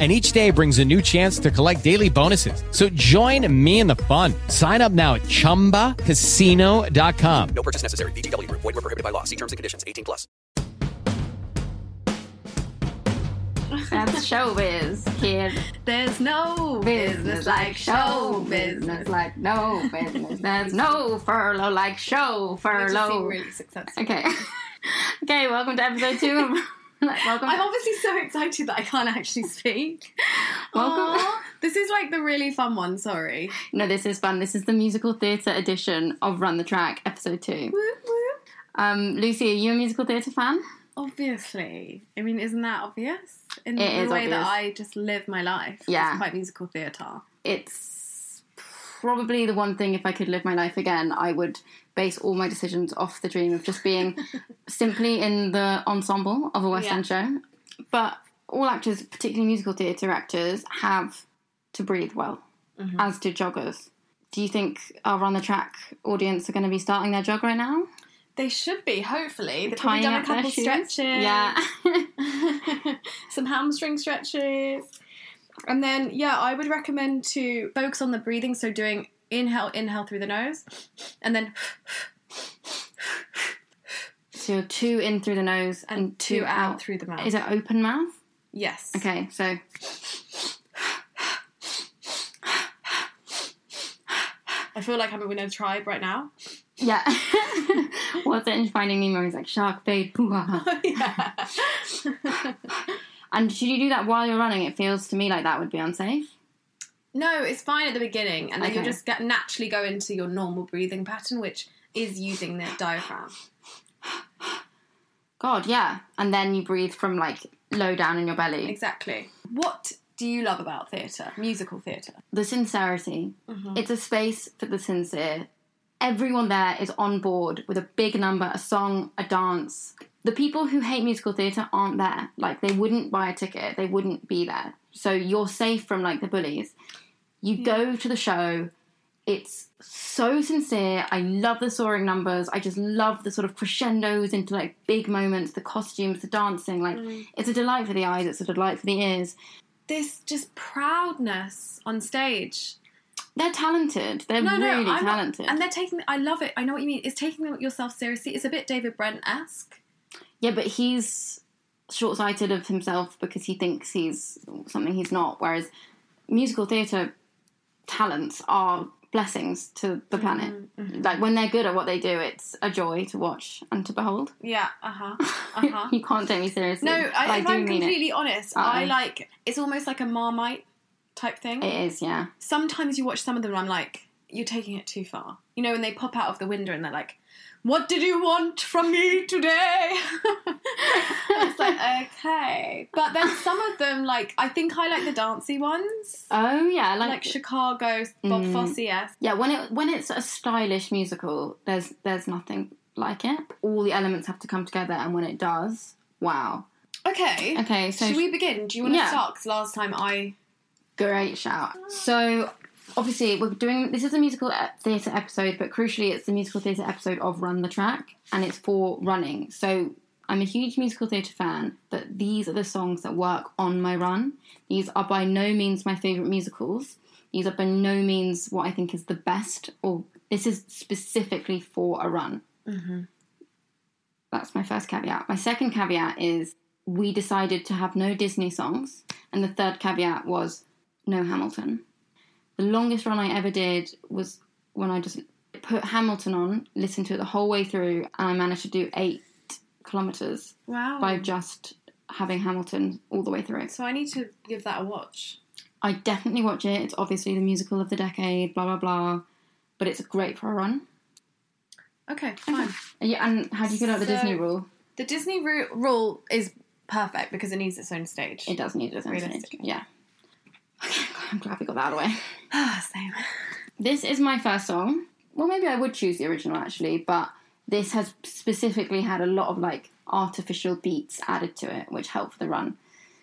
and each day brings a new chance to collect daily bonuses. So join me in the fun. Sign up now at ChumbaCasino.com. No purchase necessary. VGW. Void were prohibited by law. See terms and conditions. 18 plus. That's showbiz, kid. There's no Business like show business, like no business. There's no furlough like show furlough. being really successful. Okay. okay, welcome to episode two. welcome. I'm obviously so excited that I can't actually speak. Welcome. This is like the really fun one, sorry. no, this is fun. This is the musical theatre edition of Run the Track, episode two. Whoop, whoop. Um, Lucy, are you a musical theatre fan? Obviously. I mean, isn't that obvious? In the way that. I just live my life. Yeah. It's quite musical theatre. It's probably the one thing if I could live my life again, I would base all my decisions off the dream of just being simply in the ensemble of a West Yeah. End show. But all actors, particularly musical theatre actors, have to breathe well, Mm-hmm. as do joggers. Do you think our Run the Track audience are going to be starting their jog right now? They should be, hopefully. They've Tying done a couple stretches. Yeah. Some hamstring stretches. And then, yeah, I would recommend to focus on the breathing. So doing inhale, inhale through the nose, and then so you're two in through the nose and, and two out through the mouth. Is it open mouth? Yes. Okay, so I feel like I'm in a tribe right now. yeah. What's it in Finding Nemo? He's like shark bait. hoo-ha-ha." yeah. And should you do that while you're running? It feels to me like that would be unsafe. No, it's fine at the beginning, and then you'll just get naturally go into your normal breathing pattern, which is using the diaphragm. God, yeah. And then you breathe from like low down in your belly. Exactly. What do you love about theatre, musical theatre? The sincerity. Mm-hmm. It's a space for the sincere. Everyone there is on board with a big number, a song, a dance. The people who hate musical theatre aren't there. Like they wouldn't buy a ticket. They wouldn't be there. So you're safe from like the bullies. You go to the show. It's so sincere. I love the soaring numbers. I just love the sort of crescendos into like big moments, the costumes, the dancing. Like mm. it's a delight for the eyes. It's a delight for the ears. This just proudness on stage. They're talented. They're No, no, really I'm not- talented. and they're taking. I love it. I know what you mean. It's taking yourself seriously. It's a bit David Brent esque. Yeah, but he's short sighted of himself because he thinks he's something he's not. Whereas musical theatre talents are blessings to the planet. Mm-hmm, Like when they're good at what they do, it's a joy to watch and to behold. Yeah. Uh huh. Uh huh. you can't take me seriously. No, I, if I'm mean completely honest, Uh-oh. I like. It's almost like a Marmite type thing. it. It is, yeah. Sometimes you watch some of them, and I'm like, you're taking it too far. You know, when they pop out of the window and they're like, "What did you want from me today?" it's like okay, but then some of them, like I think I like the dancey ones, Oh yeah, like, like Chicago, Bob Mm. Fosse. Yes. yeah. When it when it's a stylish musical, there's there's nothing like it. All the elements have to come together, and when it does, wow. Okay. Okay, so Should we begin? Do you want to Yeah. start? 'Cause last time I. Great shout. So, obviously, we're doing this is a musical theatre episode, but crucially, it's the musical theatre episode of Run the Track, and it's for running. So, I'm a huge musical theatre fan, but these are the songs that work on my run. These are by no means my favourite musicals. These are by no means what I think is the best, or this is specifically for a run. Mm-hmm. That's my first caveat. My second caveat is we decided to have no Disney songs, and the third caveat was no Hamilton. The longest run I ever did was when I just put Hamilton on, listened to it the whole way through, and I managed to do eight kilometers Wow. by just having Hamilton all the way through. so I need to give that a watch. I definitely watch it. It's obviously the musical of the decade, blah blah blah. But it's great for a run. Okay, fine. Yeah, and how do you feel about the Disney rule? The Disney ru- rule is perfect because it needs its own stage. It does need its own stage. Yeah. Okay, I'm glad we got that out of the way. Ah, Same. This is my first song. Well, maybe I would choose the original actually, but this has specifically had a lot of like artificial beats added to it, which help for the run.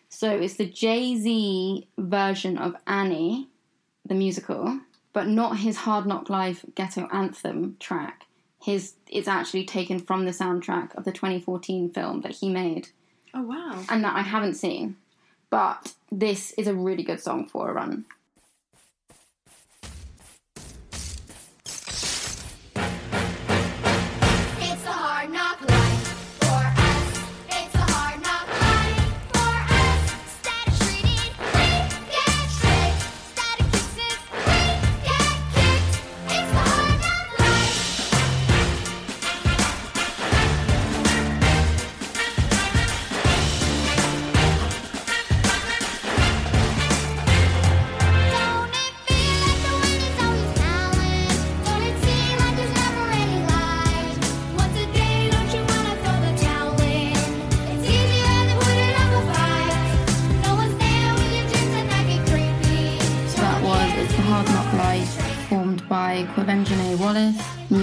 So it's the Jay Z version of Annie, the musical, but not his Hard Knock Life Ghetto Anthem track. His it's actually taken from the soundtrack of the 2014 film that he made Oh wow. and that I haven't seen. But this is a really good song for a run.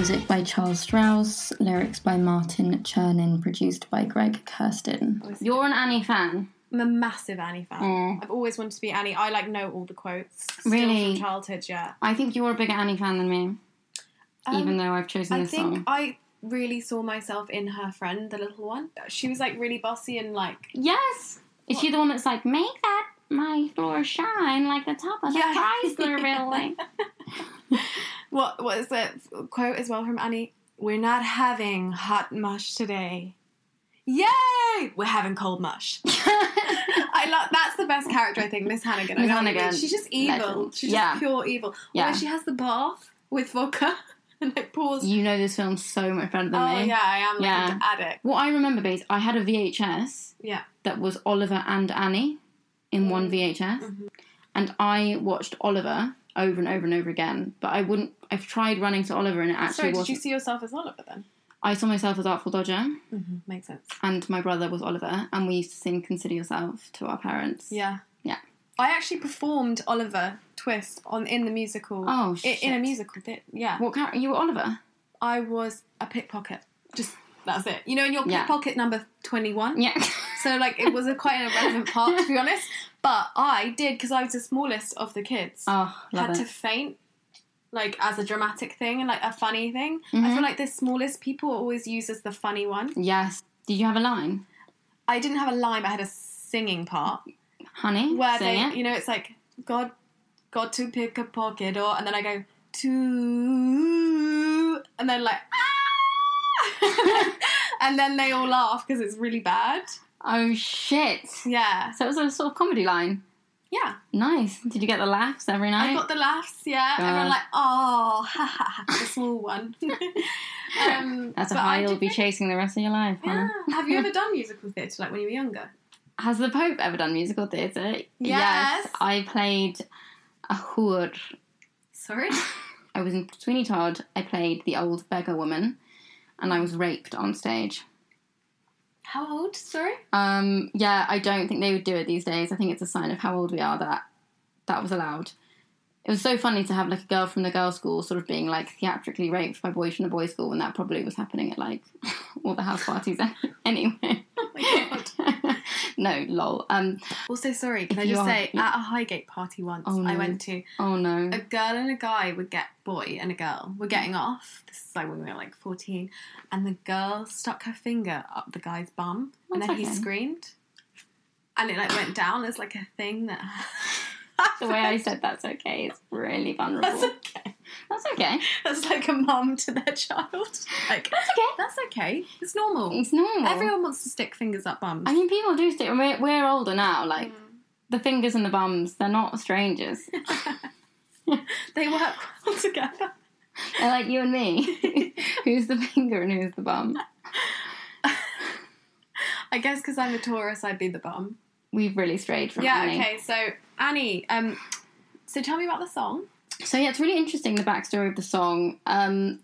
Music by Charles Strauss, lyrics by Martin Charnin, produced by Greg Kurstin. You're an Annie fan. I'm a massive Annie fan. Mm. I've always wanted to be Annie. I like know all the quotes. Still Really? From childhood, yeah. I think you're a bigger Annie fan than me, even though I've chosen Um, I this song. I really saw myself in her friend, the little one. She was like really bossy and like Yes! Is she the one that's like, make that my floor shine like the top of the Yeah. Chrysler building? what what is the quote as well from Annie? We're not having hot mush today. Yay! We're having cold mush. I love that's the best character I think, Miss Hannigan. Miss know what mean. Hannigan, She's just evil. legend. She's Yeah. just pure evil. Yeah. Where she has the bath with vodka and it pours. you know this film so much better than oh me. yeah, I am like Yeah. an addict. What I remember, base, I had a VHS Yeah. that was Oliver and Annie in one VHS. Mm-hmm. And I watched Oliver over and over and over again. But I wouldn't, I've tried running to Oliver and it actually Sorry, did wasn't. you see yourself as Oliver then? I saw myself as Artful Dodger Mm-hmm. Makes sense. and my brother was Oliver. And we used to sing Consider Yourself to our parents. Yeah. Yeah. I actually performed Oliver Twist on in the musical. Oh, i- in, a musical. Yeah. What character? You were Oliver? I was a pickpocket. Just that's it. You know, in your Yeah. pickpocket number twenty one. Yeah. So like it was a quite an irrelevant part to be honest. But I did because I was the smallest of the kids. oh, love had to faint. Like as a dramatic thing and like a funny thing. I Mm-hmm. feel like the smallest people are always used as the funny one. Yes. Did you have a line? I didn't have a line, but I had a singing part. Honey? where they, it. you know, it's like God, got to pick a pocket, or and then I go to, and then like, ah! and then they all laugh because it's really bad. Oh, shit. Yeah, So it was a sort of comedy line. Yeah. Nice. Did you get the laughs every night? I got the laughs. Yeah, God. everyone like, oh, ha ha ha, the small one. um, That's a high you'll be chasing the rest of your life. Yeah. Have you ever done musical theatre like when you were younger? Has the Pope ever done musical theatre? Yes. I played a hood. Sorry. I was in Sweeney Todd. I played the old beggar woman, and I was raped on stage. How old? Sorry. Um, yeah, I don't think they would do it these days. I think it's a sign of how old we are that that was allowed. It was so funny to have like a girl from the girls' school sort of being like theatrically raped by boys from the boys' school when that probably was happening at like all the house parties anyway. No, lol. Um, Also, sorry. Can I just say, yeah. at a Highgate party once, Oh, I went to. oh no. a girl and a guy would get boy and a girl were getting off. This is like when we were like fourteen, and the girl stuck her finger up the guy's bum, and then he screamed, and it like went down as like a thing that. the way I said that's okay is really vulnerable. That's okay. That's okay. That's like a mum to their child. Like That's okay. that's okay. It's normal. It's normal. Everyone wants to stick fingers up bums. I mean, people do stick. We're, we're older now. Like Mm. the fingers and the bums, they're not strangers. they work well together. They're like you and me. who's the finger and who's the bum? I guess because I'm a Taurus, I'd be the bum. We've really strayed from Yeah. Annie. Okay. So Annie. Um. So tell me about the song. So yeah, it's really interesting the backstory of the song. Um,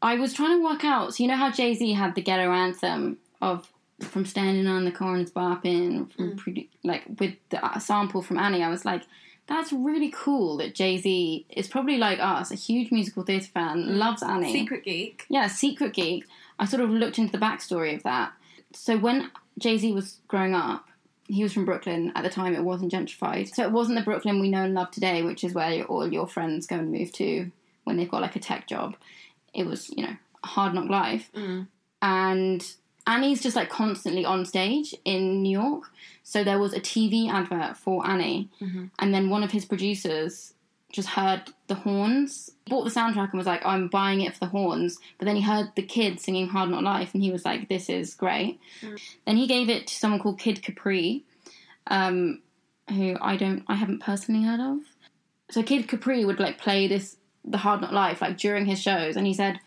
I was trying to work out. So you know how Jay Z had the ghetto anthem of from standing on the corners bopping, from produ- like with the uh, sample from Annie. I was like, that's really cool that Jay Z is probably like us, a huge musical theatre fan, loves Annie. Secret Geek. Yeah, Secret Geek. I sort of looked into the backstory of that. So when Jay Z was growing up, he was from Brooklyn. At the time, it wasn't gentrified. So it wasn't the Brooklyn we know and love today, which is where all your friends go and move to when they've got like a tech job. It was, you know, a hard knock life. Mm. And Annie's just like constantly on stage in New York. So there was a TV advert for Annie. Mm-hmm. And then one of his producers just heard the horns, bought the soundtrack and was like, I'm buying it for the horns. But then he heard the kids singing Hard Knock Life and he was like, this is great. Then he gave it to someone called Kid Capri, um, who I don't, I haven't personally heard of. So Kid Capri would like play this, the Hard Knock Life, like during his shows. And he said,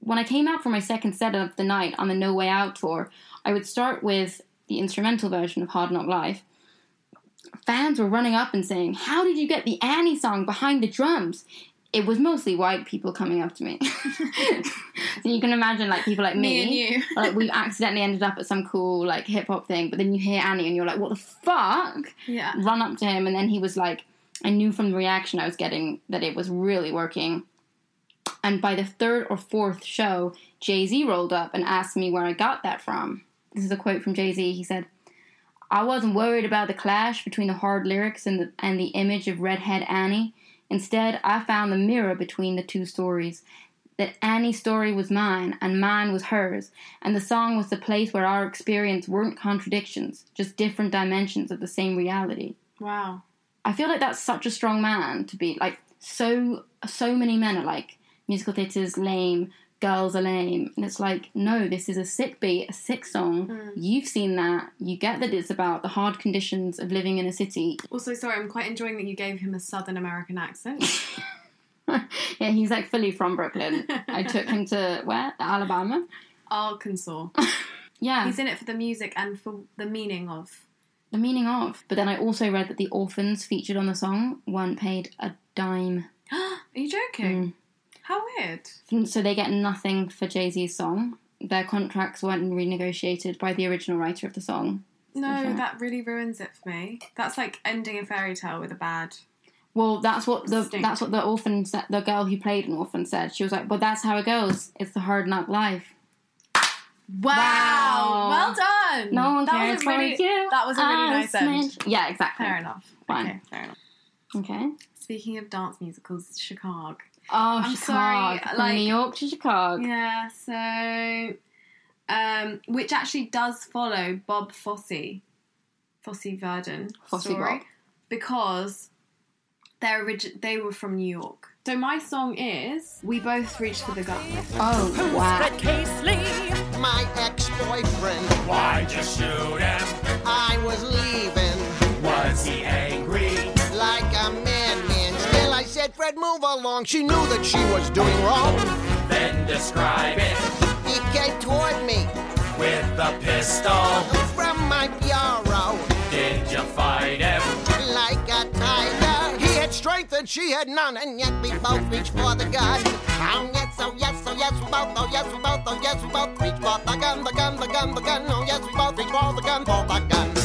when I came out for my second set of the night on the No Way Out tour, I would start with the instrumental version of Hard Knock Life. Fans were running up and saying, How did you get the Annie song behind the drums? It was mostly white people coming up to me. so you can imagine, like, people like me. Me and you. like, we accidentally ended up at some cool, like, hip hop thing, but then you hear Annie and you're like, What the fuck? Yeah. Run up to him, and then he was like, I knew from the reaction I was getting that it was really working. And by the third or fourth show, Jay Z rolled up and asked me where I got that from. This is a quote from Jay Z. He said, I wasn't worried about the clash between the hard lyrics and the, and the image of redhead Annie. Instead, I found the mirror between the two stories. That Annie's story was mine and mine was hers, and the song was the place where our experience weren't contradictions, just different dimensions of the same reality. Wow. I feel like that's such a strong man to be like so so many men are like musical theatre's lame, girls are lame, and it's like no, this is a sick beat, a sick song. Hmm. You've seen that. You get that it's about the hard conditions of living in a city. Also, sorry, I'm quite enjoying that you gave him a Southern American accent. yeah, he's like fully from Brooklyn. I took him to where Alabama. Arkansas. Yeah, He's in it for the music and for the meaning of. the meaning of. But then I also read that the orphans featured on the song weren't paid a dime. Are you joking? Mm. How weird. Mm, so they get nothing for Jay Z's song. Their contracts weren't renegotiated by the original writer of the song. No, that really ruins it for me. That's like ending a fairy tale with a bad. Well, that's what the Stink. that's what the orphan said. The girl who played an orphan said. She was like, "Well, that's how it goes. It's the hard knock life." Wow! Well done. No one That cares was a really, you. That was a really I nice end. Yeah, exactly. Fair enough. Fine. Okay, fair enough. Okay. Speaking of dance musicals, Chicago. Oh, I'm Chicago. sorry, From like- New York to Chicago. Yeah, so um, which actually does follow Bob Fosse, Fosse Verdon Fosse story, Bob. because they're origi- they were from New York. So my song is "We Both Reached for the Gun." Oh, wow. my ex-boyfriend. Why'd you shoot him? I was leaving Said, Fred, move along. She knew that she was doing wrong. Then describe it He came toward me with the pistol. from my bureau Did you fight him? like a tiger. He had strength and she had none, and yet we both reached for the gun. Oh yes, oh yes, oh yes, we both, oh yes, we both, oh yes, we both reached for the gun, the gun, the gun, the gun. Oh yes, we both reached for the gun, for the gun.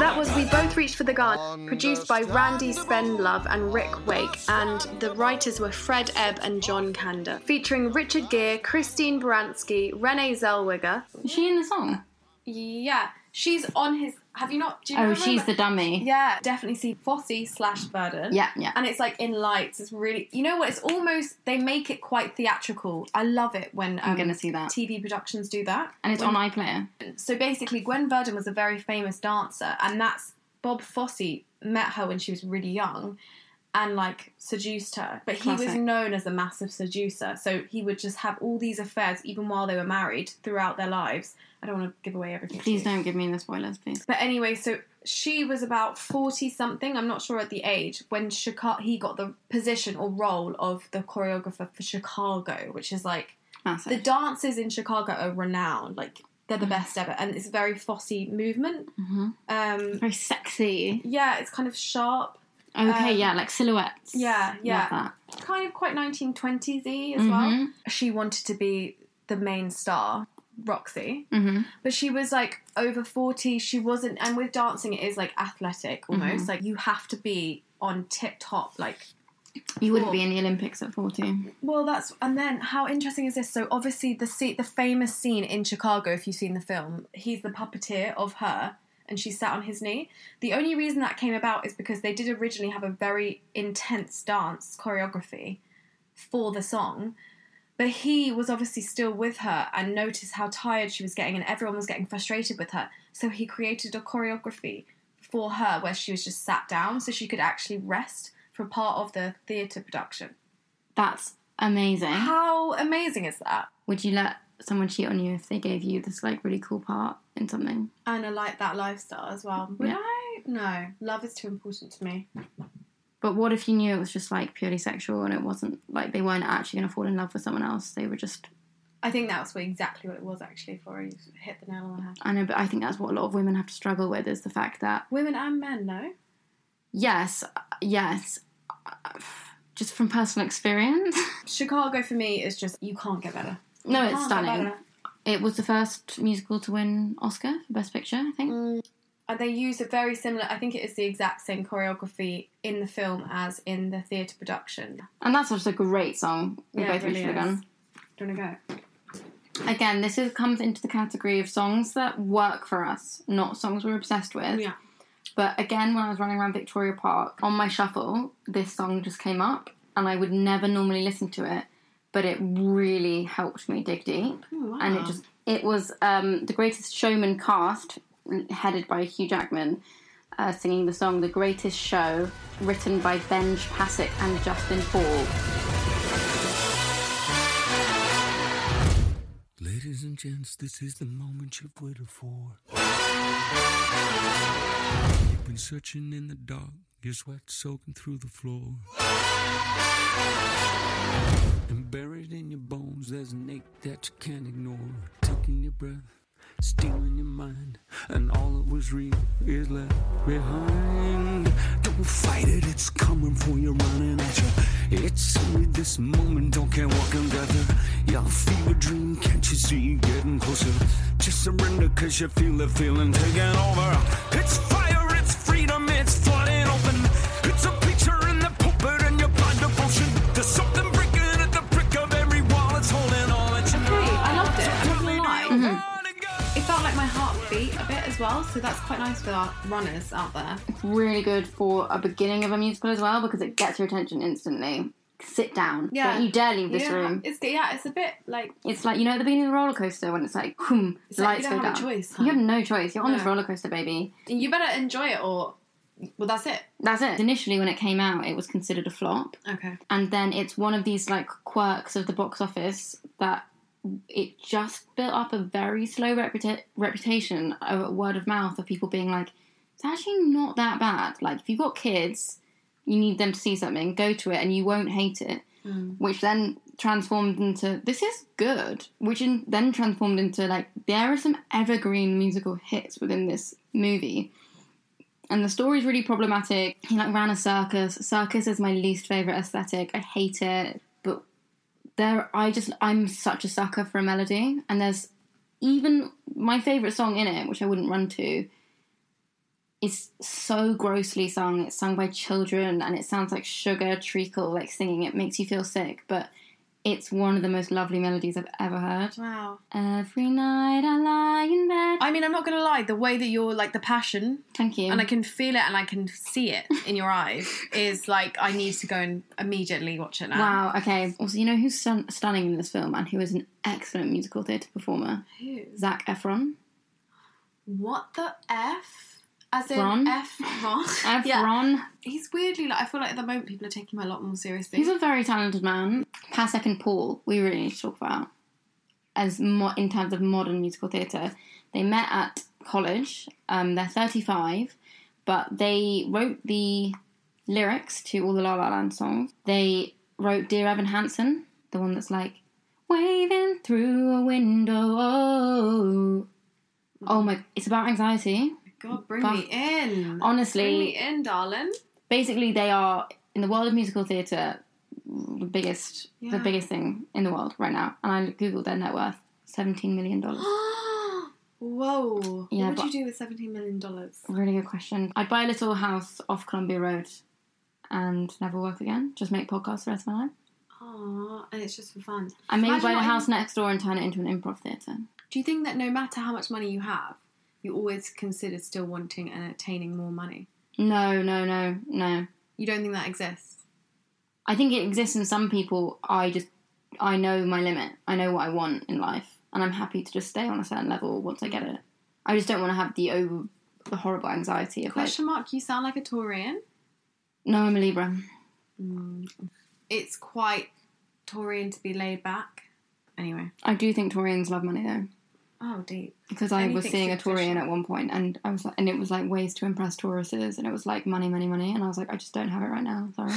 That was We Both Reached for the Gun, produced by Randy Spendlove and Rick Wake, and the writers were Fred Ebb and John Kander, featuring Richard Gere, Christine Baranski, Renee Zellweger. Is she in the song? Yeah, she's on his. Have you not? You Oh, not she's the dummy. Yeah, definitely see Fosse slash Verdon. Yeah, yeah. And it's like in lights. It's really, you know what? It's almost they make it quite theatrical. I love it when um, I'm gonna see that. TV productions do that. And it's When- on iPlayer. so basically Gwen Verdon was a very famous dancer and that's Bob Fosse met her when she was really young and like seduced her but he was known as a massive seducer so he would just have all these affairs even while they were married throughout their lives I don't want to give away everything Please don't give me the spoilers, please. but anyway so she was about 40 something, I'm not sure at the age, when Chicago, he got the position or role of the choreographer for Chicago, which is like Massive. the dances in Chicago are renowned. Like they're the best ever, and it's a very Fosse movement. Um, Very sexy. yeah, it's kind of sharp. Okay, Um, yeah, like silhouettes. Yeah, yeah. Kind of quite 1920s y as well. She wanted to be the main star, Roxy, Mhm. but she was like over 40. She wasn't, and with dancing, it is like athletic almost. Like you have to be on tip top. Like, You wouldn't be in the Olympics at 40. well, that's and then how interesting is this? So obviously the seat, the famous scene in Chicago, if you've seen the film, he's the puppeteer of her. And she sat on his knee. The only reason that came about is because they did originally have a very intense dance choreography for the song. But he was obviously still with her and noticed how tired she was getting, and everyone was getting frustrated with her. So he created a choreography for her where she was just sat down so she could actually rest for part of the theatre production. That's amazing. How amazing is that? Would you let someone cheat on you if they gave you this like really cool part in something? And I like that lifestyle as well. Would Yeah. I? No. Love is too important to me. But what if you knew it was just like purely sexual and it wasn't like they weren't actually going to fall in love with someone else? They were just. I think that's what, exactly what it was actually for you hit the nail on the head. I know, but I think that's what a lot of women have to struggle with is the fact that Women and men, no? yes, yes, just from personal experience. Chicago for me is just you can't get better. no, You it's stunning. It was the first musical to win Oscar for Best Picture, I think. Mm. And they use a very similar. I think it is the exact same choreography in the film as in the theatre production. And that's just a great song. We Yeah, both really reached for the gun. Do you want to go? Again, this is comes into the category of songs that work for us, not songs we're obsessed with. Yeah. But again, when I was running around Victoria Park on my shuffle, this song just came up, and I would never normally listen to it, but it really helped me dig deep. Wow. And it just it was um, the Greatest Showman cast, headed by Hugh Jackman, uh, singing the song "The Greatest Show," written by Benj Pasek and Justin Paul. Ladies and gents, this is the moment you've waited for. You've been searching in the dark, your sweat soaking through the floor. And buried in your bones, there's an ache that you can't ignore. Taking your breath, stealing your mind, and all that was real is left behind. Don't fight it, it's coming for you, running at you. It's only this moment, don't care what can gather. Your fever dream, can't you see getting closer? Just surrender, cause you feel the feeling taking over. It's fire, so that's quite nice for our runners out there. It's really good for a beginning of a musical as well because it gets your attention instantly. Sit down. Yeah. Don't you dare leave this yeah, room. It's yeah, it's a bit like It's like you know at the beginning of the roller coaster when it's like, whoom, It's like lights you don't go have down. a choice, You have no choice. You're on this roller coaster, baby. you better enjoy it or well that's it. That's it. Initially, when it came out, it was considered a flop, Okay. and then it's one of these like quirks of the box office that it just built up a very slow reputa- reputation, a word of mouth of people being like, it's actually not that bad. Like if you've got kids, you need them to see something, go to it, and you won't hate it. Hmm. Which then transformed into this is good, which in, then transformed into like there are some evergreen musical hits within this movie. And the story's really problematic. He like ran a circus. Circus is my least favorite aesthetic. I hate it. There, I just I'm such a sucker for a melody. And there's even my favorite song in it, which I wouldn't run to, is so grossly sung. It's sung by children, and it sounds like sugar treacle, like singing. It makes you feel sick, but it's one of the most lovely melodies I've ever heard. Wow. Every night I lie in bed. I mean, I'm not gonna lie. The way that you're like the passion, Thank you. and I can feel it, and I can see it in your eyes, is like I need to go and immediately watch it now. Wow. Okay. Also, you know who's stun- stunning in this film and who is an excellent musical theatre performer? Who? Zac Efron. What the f? As in Ron? F Ron. Efron. Yeah. He's weirdly like I feel like at the moment people are taking him a lot more seriously. He's a very talented man. Pasek and Paul, we really need to talk about as mo- in terms of modern musical theatre. They met at college. Um, they're 35. but they wrote the lyrics to all the La La Land songs. They wrote Dear Evan Hansen, the one that's like waving through a window. Oh, oh my! It's about anxiety. God, bring But me in. honestly- bring me in, darling. Basically, they are in the world of musical theatre the biggest, Yeah. the biggest thing in the world right now. And I googled their net worth: seventeen million dollars. Whoa. Yeah, what would you do with $17 million? Really good question. I'd buy a little house off Columbia Road and never work again. Just make podcasts the rest of my life. Aww, and it's just for fun. I Imagine buy the house next door and turn it into an improv theatre. Do you think that no matter how much money you have, you always consider still wanting and attaining more money? No, no, no, no. You don't think that exists? I think it exists in some people. I just, I know my limit. I know what I want in life, and I'm happy to just stay on a certain level once I get it. I just don't want to have the over, the horrible anxiety of like, Question mark, you sound like a Taurian. no, I'm a Libra. Mm. It's quite Taurian to be laid back. Anyway. I do think Taurians love money though, Oh, deep. because I was seeing a. Taurian at one point, and I was like, and it was like ways to impress Tauruses, and it was like money, money, money, and I was like, I just don't have it right now. Sorry.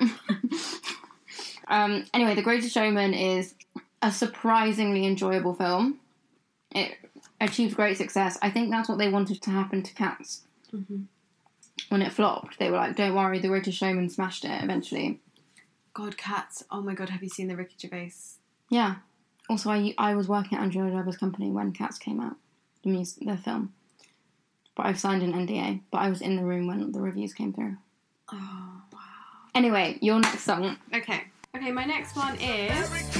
um. Anyway, The Greatest Showman is a surprisingly enjoyable film. It achieved great success. I think that's what they wanted to happen to Cats. When it flopped, they were like, "Don't worry, The Greatest Showman smashed it eventually." God, cats. Oh my god, have you seen the Ricky Gervais? Yeah. Also, I I was working at Andrew Lloyd Webber's company when Cats came out, the mus the film. But I've signed an NDA. But I was in the room when the reviews came through. Oh, wow. Anyway, your next song. Okay. Okay, my next one is.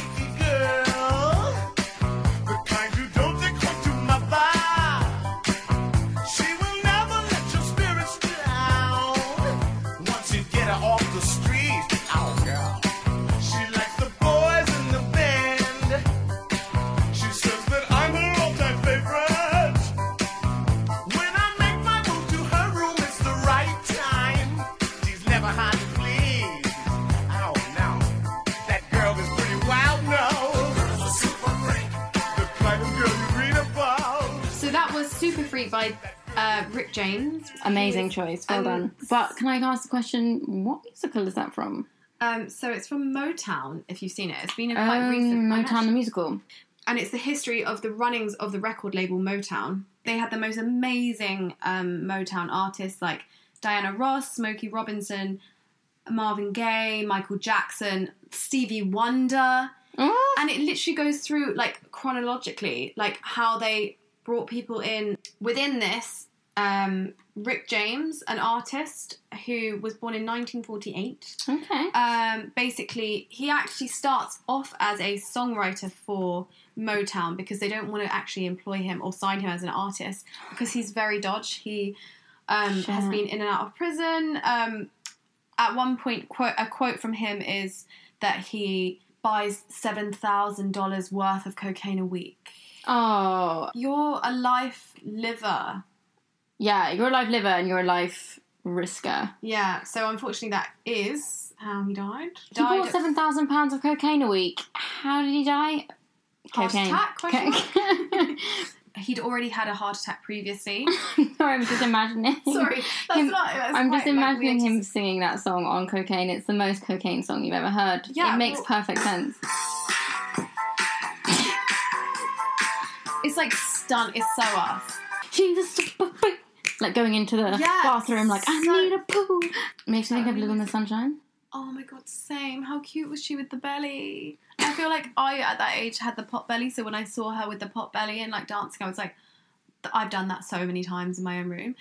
James. Amazing choice. Well Um, done. But can I ask the question? What musical is that from? Um, so it's from Motown, if you've seen it. It's been a quite recent Um, one, Motown the musical. and it's the history of the runnings of the record label Motown. They had the most amazing um, Motown artists like Diana Ross, Smokey Robinson, Marvin Gaye, Michael Jackson, Stevie Wonder, Oh, and it literally goes through like chronologically, like how they brought people in within this. Um, Rick James, an artist who was born in 1948 okay. um, basically, he actually starts off as a songwriter for Motown because they don't want to actually employ him or sign him as an artist because he's very dodge. He um, has been in and out of prison. Um, at one point, quote, a quote from him is that he buys seven thousand dollars worth of cocaine a week. Oh, You're a life liver. Yeah. You're a live liver and you're a life risker. Yeah. So unfortunately, that is how he died. He died bought seven thousand pounds of cocaine a week. How did he die? Heart Cocaine. attack, He'd already had a heart attack previously. Sorry, I'm just imagining. Sorry, that's him- not. That's I'm just quite, like, imagining him to- singing that song on cocaine. It's the most cocaine song you've ever heard. Yeah, it makes well- perfect sense. It's like stunt. It's so us. She's a super freak. Like going into the Yes, bathroom, like I so- need a poo. Makes me think of Little in the Sunshine. Oh my god, same. How cute was she with the belly? I feel like I at that age had the pot belly, so when I saw her with the pot belly and like dancing, I was like, I've done that so many times in my own room.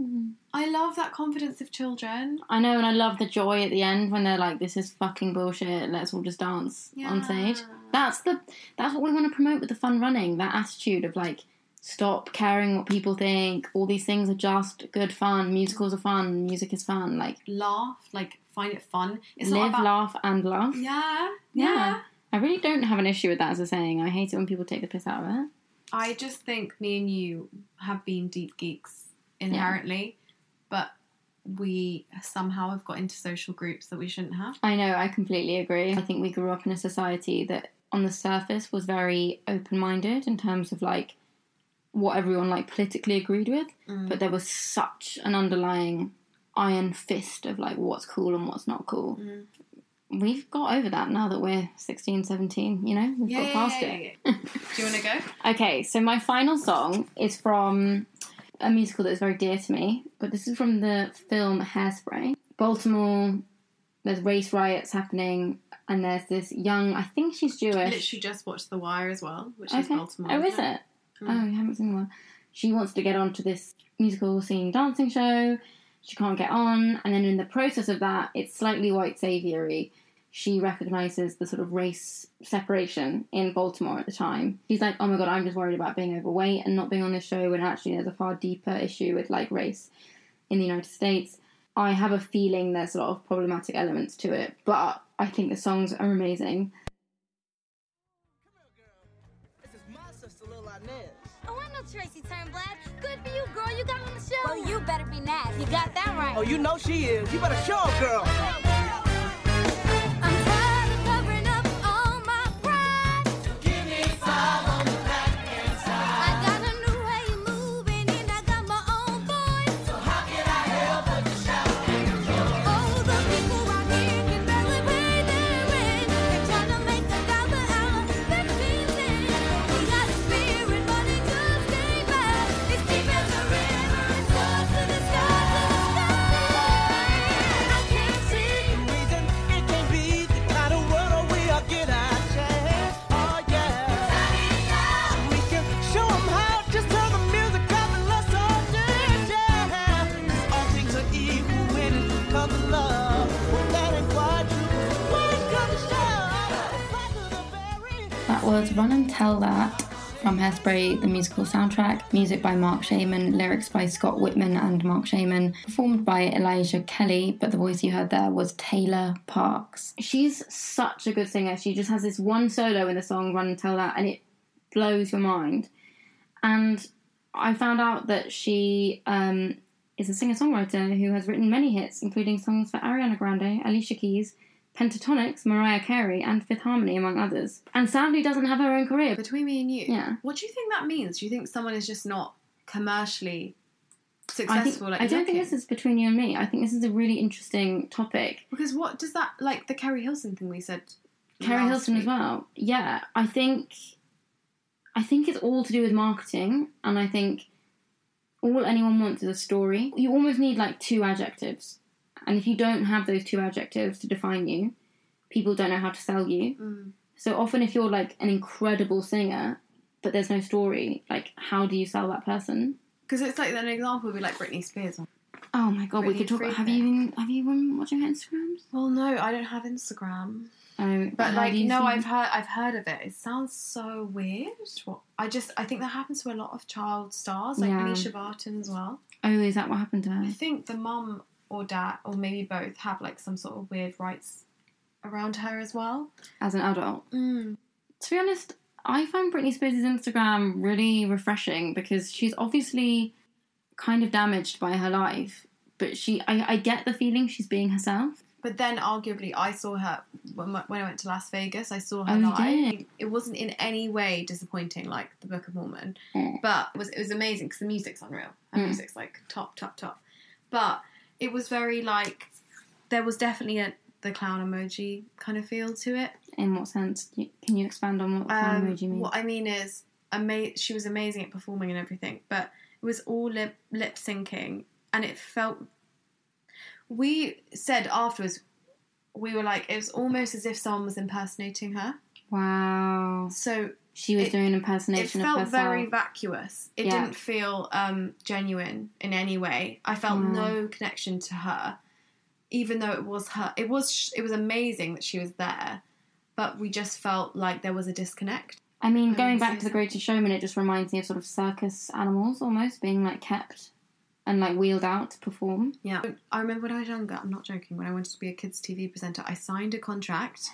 Mm-hmm. I love that confidence of children. I know, and I love the joy at the end when they're like, "This is fucking bullshit. Let's all just dance on stage." That's the that's what we want to promote with the fun running. That attitude of like, stop caring what people think. All these things are just good fun. Musicals are fun. Music is fun. Like Laugh, like find it fun. It's live, about laugh, and laugh. yeah, Yeah. yeah. I really don't have an issue with that as a saying. I hate it when people take the piss out of it. I just think me and you have been deep geeks inherently, but we somehow have got into social groups that we shouldn't have. I know, I completely agree. I think we grew up in a society that, on the surface, was very open minded in terms of like what everyone like politically agreed with, Mm. but there was such an underlying iron fist of like what's cool and what's not cool. Mm. We've got over that now that we're 16, 17, you know? We've Yeah, got past yeah, it. yeah, yeah. Do you want to go? Okay, so my final song is from a musical that is very dear to me, but this is from the film Hairspray. Baltimore, there's race riots happening, and there's this young, I think she's Jewish. I literally just watched The Wire as well, which is Baltimore. Oh, is isn't Oh, you haven't seen one. She wants to get onto this musical singing dancing show. She can't get on, and then in the process of that, it's slightly white saviory. She recognizes the sort of race separation in Baltimore at the time. She's like, "Oh my god, I'm just worried about being overweight and not being on this show." When actually, there's a far deeper issue with like race in the United States. I have a feeling there's a lot of problematic elements to it, but I think the songs are amazing. Tracy Turnblad. Good for you, girl. You got on the show. Well, you better be nice. You got that right. Oh, you know she is. You better show her, girl. Was Run and Tell That from Hairspray, the musical soundtrack. Music by Marc Shaiman, lyrics by Scott Wittman and Marc Shaiman, performed by Elijah Kelley, but the voice you heard there was Taylor Parks. She's such a good singer. She just has this one solo in the song Run and Tell That, and it blows your mind. And I found out that she um, is a singer songwriter who has written many hits, including songs for Ariana Grande, Alicia Keys, Pentatonix, Mariah Carey, and Fifth Harmony, among others. And sadly doesn't have her own career. Between me and you, Yeah. what do you think that means? Do you think someone is just not commercially I, think, successful at I don't think this is between you and me. I think this is a really interesting topic. Because what does that, like the Keri Hilson thing we said Keri last Hilson as week. well. Yeah, I think I think it's all to do with marketing, and I think all anyone wants is a story. You almost need like two adjectives, and if you don't have those two adjectives to define you, people don't know how to sell you. Mm. So often, if you're like an incredible singer, but there's no story, like how do you sell that person? Because it's like an example would be like Britney Spears. Oh my god, we could talk. Have you been have you been watching her Instagrams? Well, no, I don't have Instagram. Oh, But like, you no, I've heard, I've heard of it. It sounds so weird. What I just, I think that happens to a lot of child stars, like Yeah. Alicia Barton as well. Oh, is that what happened to her? I think the mum or dad, or maybe both, have like some sort of weird rights around her as well. As an adult. Mm. to be honest, I find Britney Spears' Instagram really refreshing because she's obviously kind of damaged by her life, but she, I, I get the feeling she's being herself. But then, arguably, I saw her when, when I went to Las Vegas. I saw her Oh, live. It wasn't in any way disappointing, like the Book of Mormon, Mm. but it was it was amazing because the music's unreal. Her Mm. music's like top, top, top. But it was very like there was definitely a the clown emoji kind of feel to it. In what sense? Can you expand on what the clown Um, emoji means? What I mean is, ama- she was amazing at performing and everything, but it was all lip lip syncing, and it felt. We said afterwards, we were like, it was almost as if someone was impersonating her. Wow. So She was it- doing an it impersonation of felt herself. very vacuous. It Yeah. didn't feel um, genuine in any way. I felt no connection to her, even though it was her. It was it was amazing that she was there, but we just felt like there was a disconnect. I mean, going back to the. Greatest Showman, it just reminds me of sort of circus animals almost being like kept and like wheeled out to perform. Yeah. I remember when I was younger, I'm not joking, when I wanted to be a kids' TV presenter, I signed a contract.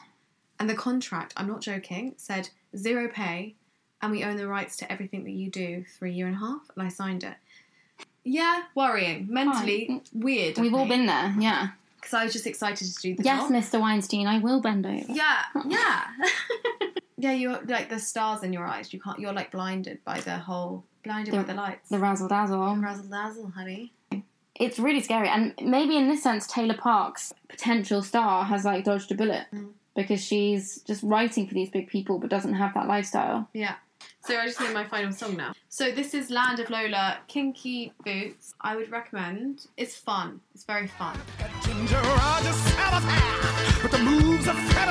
And the contract, I'm not joking, said zero pay and we own the rights to everything that you do for a year and a half. And I signed it. Yeah, worrying. Mentally mm. weird. We've all been there, yeah. Because I was just excited to do the Yes, job. Mr. Weinstein, I will bend over. Yeah, yeah. Yeah, you're like the stars in your eyes. You can't. You're like blinded by the whole, blinded by the lights. The razzle dazzle. razzle dazzle, honey. It's really scary, and maybe in this sense, Taylor Parks, potential star, has like dodged a bullet mm. Because she's just writing for these big people, but doesn't have that lifestyle. Yeah. So I just need my final song now. So this is Land of Lola, Kinky Boots. I would recommend. It's fun. It's very fun. Ginger Rogers Salazar with the moves of Fred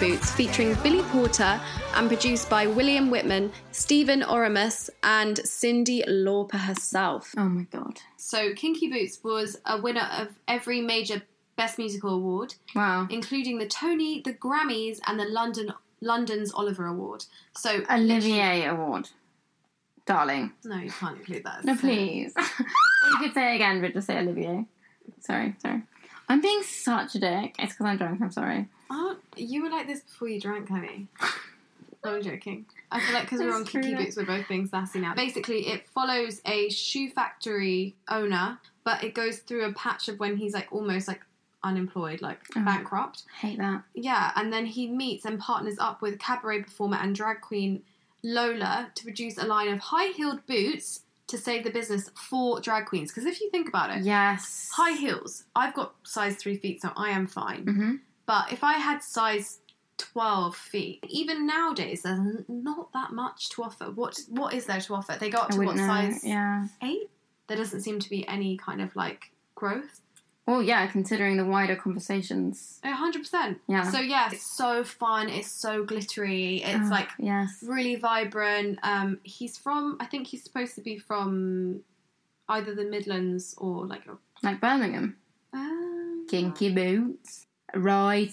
Boots featuring Billy Porter and produced by William Wittman, Stephen Oremus, and Cyndi Lauper herself. Oh my god! So Kinky Boots was a winner of every major Best Musical Award, Wow. including the Tony, the Grammys, and the London London's Oliver Award. So Olivier Award, darling. No, you can't include that. No, please. you could say it again, but just say Olivier. Sorry, sorry. I'm being such a dick. It's because I'm drunk. I'm sorry. Oh, you were like this before you drank, honey. I'm joking. I feel like because we're on That's Kinky true. Boots, we're both being sassy now. Basically, it follows a shoe factory owner, but it goes through a patch of when he's like almost like unemployed, like Oh. bankrupt. Hate that. Yeah, and then he meets and partners up with cabaret performer and drag queen Lola to produce a line of high heeled boots to save the business for drag queens. Because if you think about it, Yes. high heels, I've got size three feet, so I am fine. hmm But if I had size 12 feet, even nowadays, there's not that much to offer. What What is there to offer? They go up to what know. size? Yeah. 8? There doesn't seem to be any kind of like growth. Well, yeah. Considering the wider conversations. A 100%. Yeah. So, yeah, it's so fun. It's so glittery. It's Oh, like yes. really vibrant. Um, he's from, I think he's supposed to be from either the Midlands or like a. Like Birmingham. Um, Kinky boots. Right.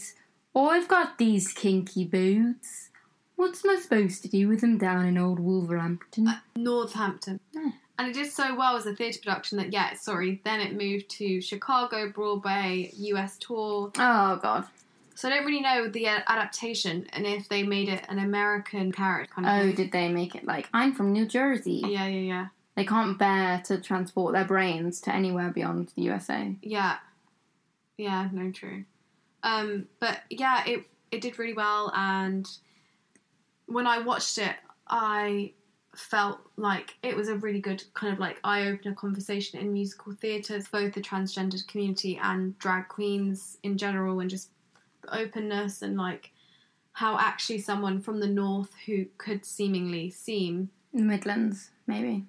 Oh, I've got these kinky boots. What's am I supposed to do with them down in old Wolverhampton? Northampton. And it did so well as a theatre production that, yeah, sorry, then it moved to Chicago, Broadway, US tour. oh god. So I don't really know the uh, adaptation and if they made it an American character kind of Oh, thing. did they make it like I'm from New Jersey? Yeah, yeah, yeah. They can't bear to transport their brains to anywhere beyond the USA. Yeah. Yeah, no, true. Um, but yeah, it it did really well and when I watched it, I felt like it was a really good kind of like eye opener conversation in musical theatres, both the transgendered community and drag queens in general, and just the openness and like how actually someone from the north who could seemingly seem The Midlands, maybe.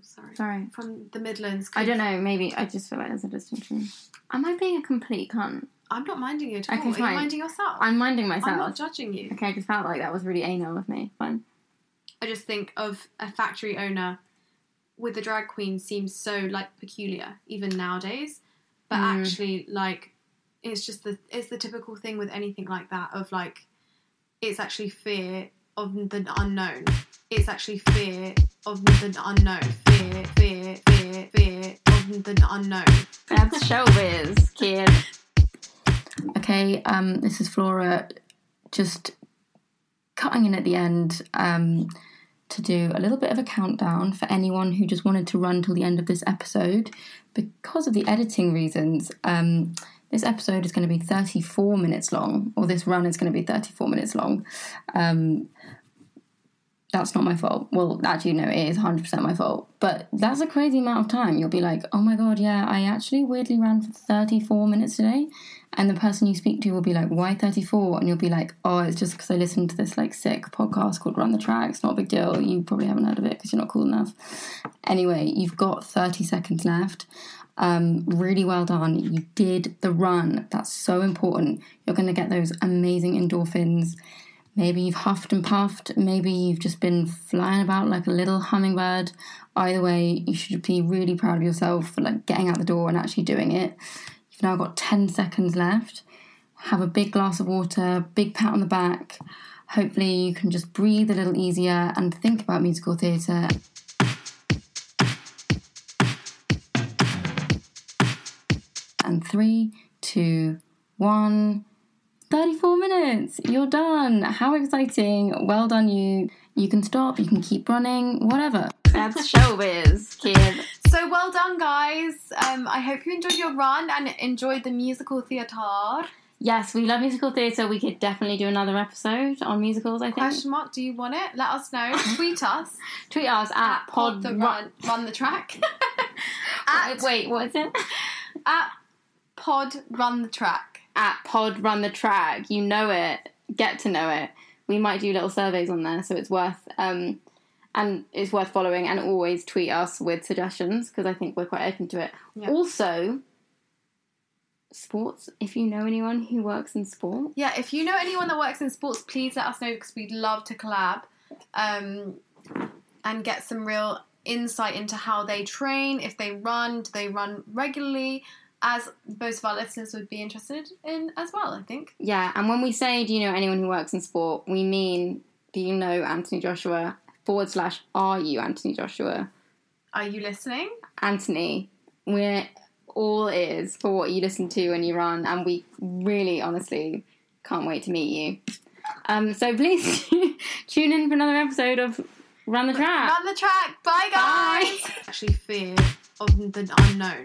sorry Sorry. from the Midlands. I don't know, maybe I just feel like there's a distinction. Am I being a complete cunt? I'm not minding you at all. Okay, Are fine. you minding yourself? I'm minding myself. I'm not judging you. Okay, I just felt like that was really anal of me. Fine. I just think of a factory owner with a drag queen seems so like peculiar even nowadays, but Mm. actually like it's just the it's the typical thing with anything like that of like it's actually fear of the unknown. It's actually fear of the unknown. Fear, fear, fear, fear of the unknown. That's showbiz, kid. Okay, um, this is Flora just cutting in at the end um, to do a little bit of a countdown for anyone who just wanted to run till the end of this episode. Because of the editing reasons, um, this episode is going to be 34 minutes long, or this run is going to be 34 minutes long. Um, that's not my fault. Well, actually, no, it is 100% my fault. But that's a crazy amount of time. You'll be like, oh my god, yeah, I actually weirdly ran for 34 minutes today. And the person you speak to will be like, why 34? And you'll be like, oh, it's just because I listened to this like sick podcast called Run the Tracks. Not a big deal. You probably haven't heard of it because you're not cool enough. Anyway, you've got 30 seconds left. Um, really well done. You did the run. That's so important. You're going to get those amazing endorphins. Maybe you've huffed and puffed. Maybe you've just been flying about like a little hummingbird. Either way, you should be really proud of yourself for like getting out the door and actually doing it. You've now got 10 seconds left. have a big glass of water, big pat on the back. Hopefully, you can just breathe a little easier and think about musical theatre. And three, two, one. 34 minutes. You're done. How exciting. Well done, you. You can stop, you can keep running, whatever. That's showbiz, kid. So well done, guys. Um, I hope you enjoyed your run and enjoyed the musical theatre. Yes, we love musical theatre. We could definitely do another episode on musicals, I think. Question mark? Do you want it? Let us know. Tweet us. Tweet us at pod, the run. run, run the track. At, wait, what is it? at pod run the track. At pod run the track. You know it. Get to know it. We might do little surveys on there, so it's worth um, and it's worth following. And always tweet us with suggestions because I think we're quite open to it. Yeah. Also, sports. If you know anyone who works in sport, Yeah, if you know anyone that works in sports, please let us know because we'd love to collab um, and get some real insight into how they train, if they run, do they run regularly, as most of our listeners would be interested in as well, I think. yeah. And when we say, do you know anyone who works in sport, we mean, do you know Anthony Joshua? Forward slash, are you Anthony Joshua? Are you listening? Anthony, we're all ears for what you listen to when you run, and we really, honestly, can't wait to meet you. Um, so please tune in for another episode of Run the Track. Run the track. Bye, guys. Bye. Actually, fear of the unknown.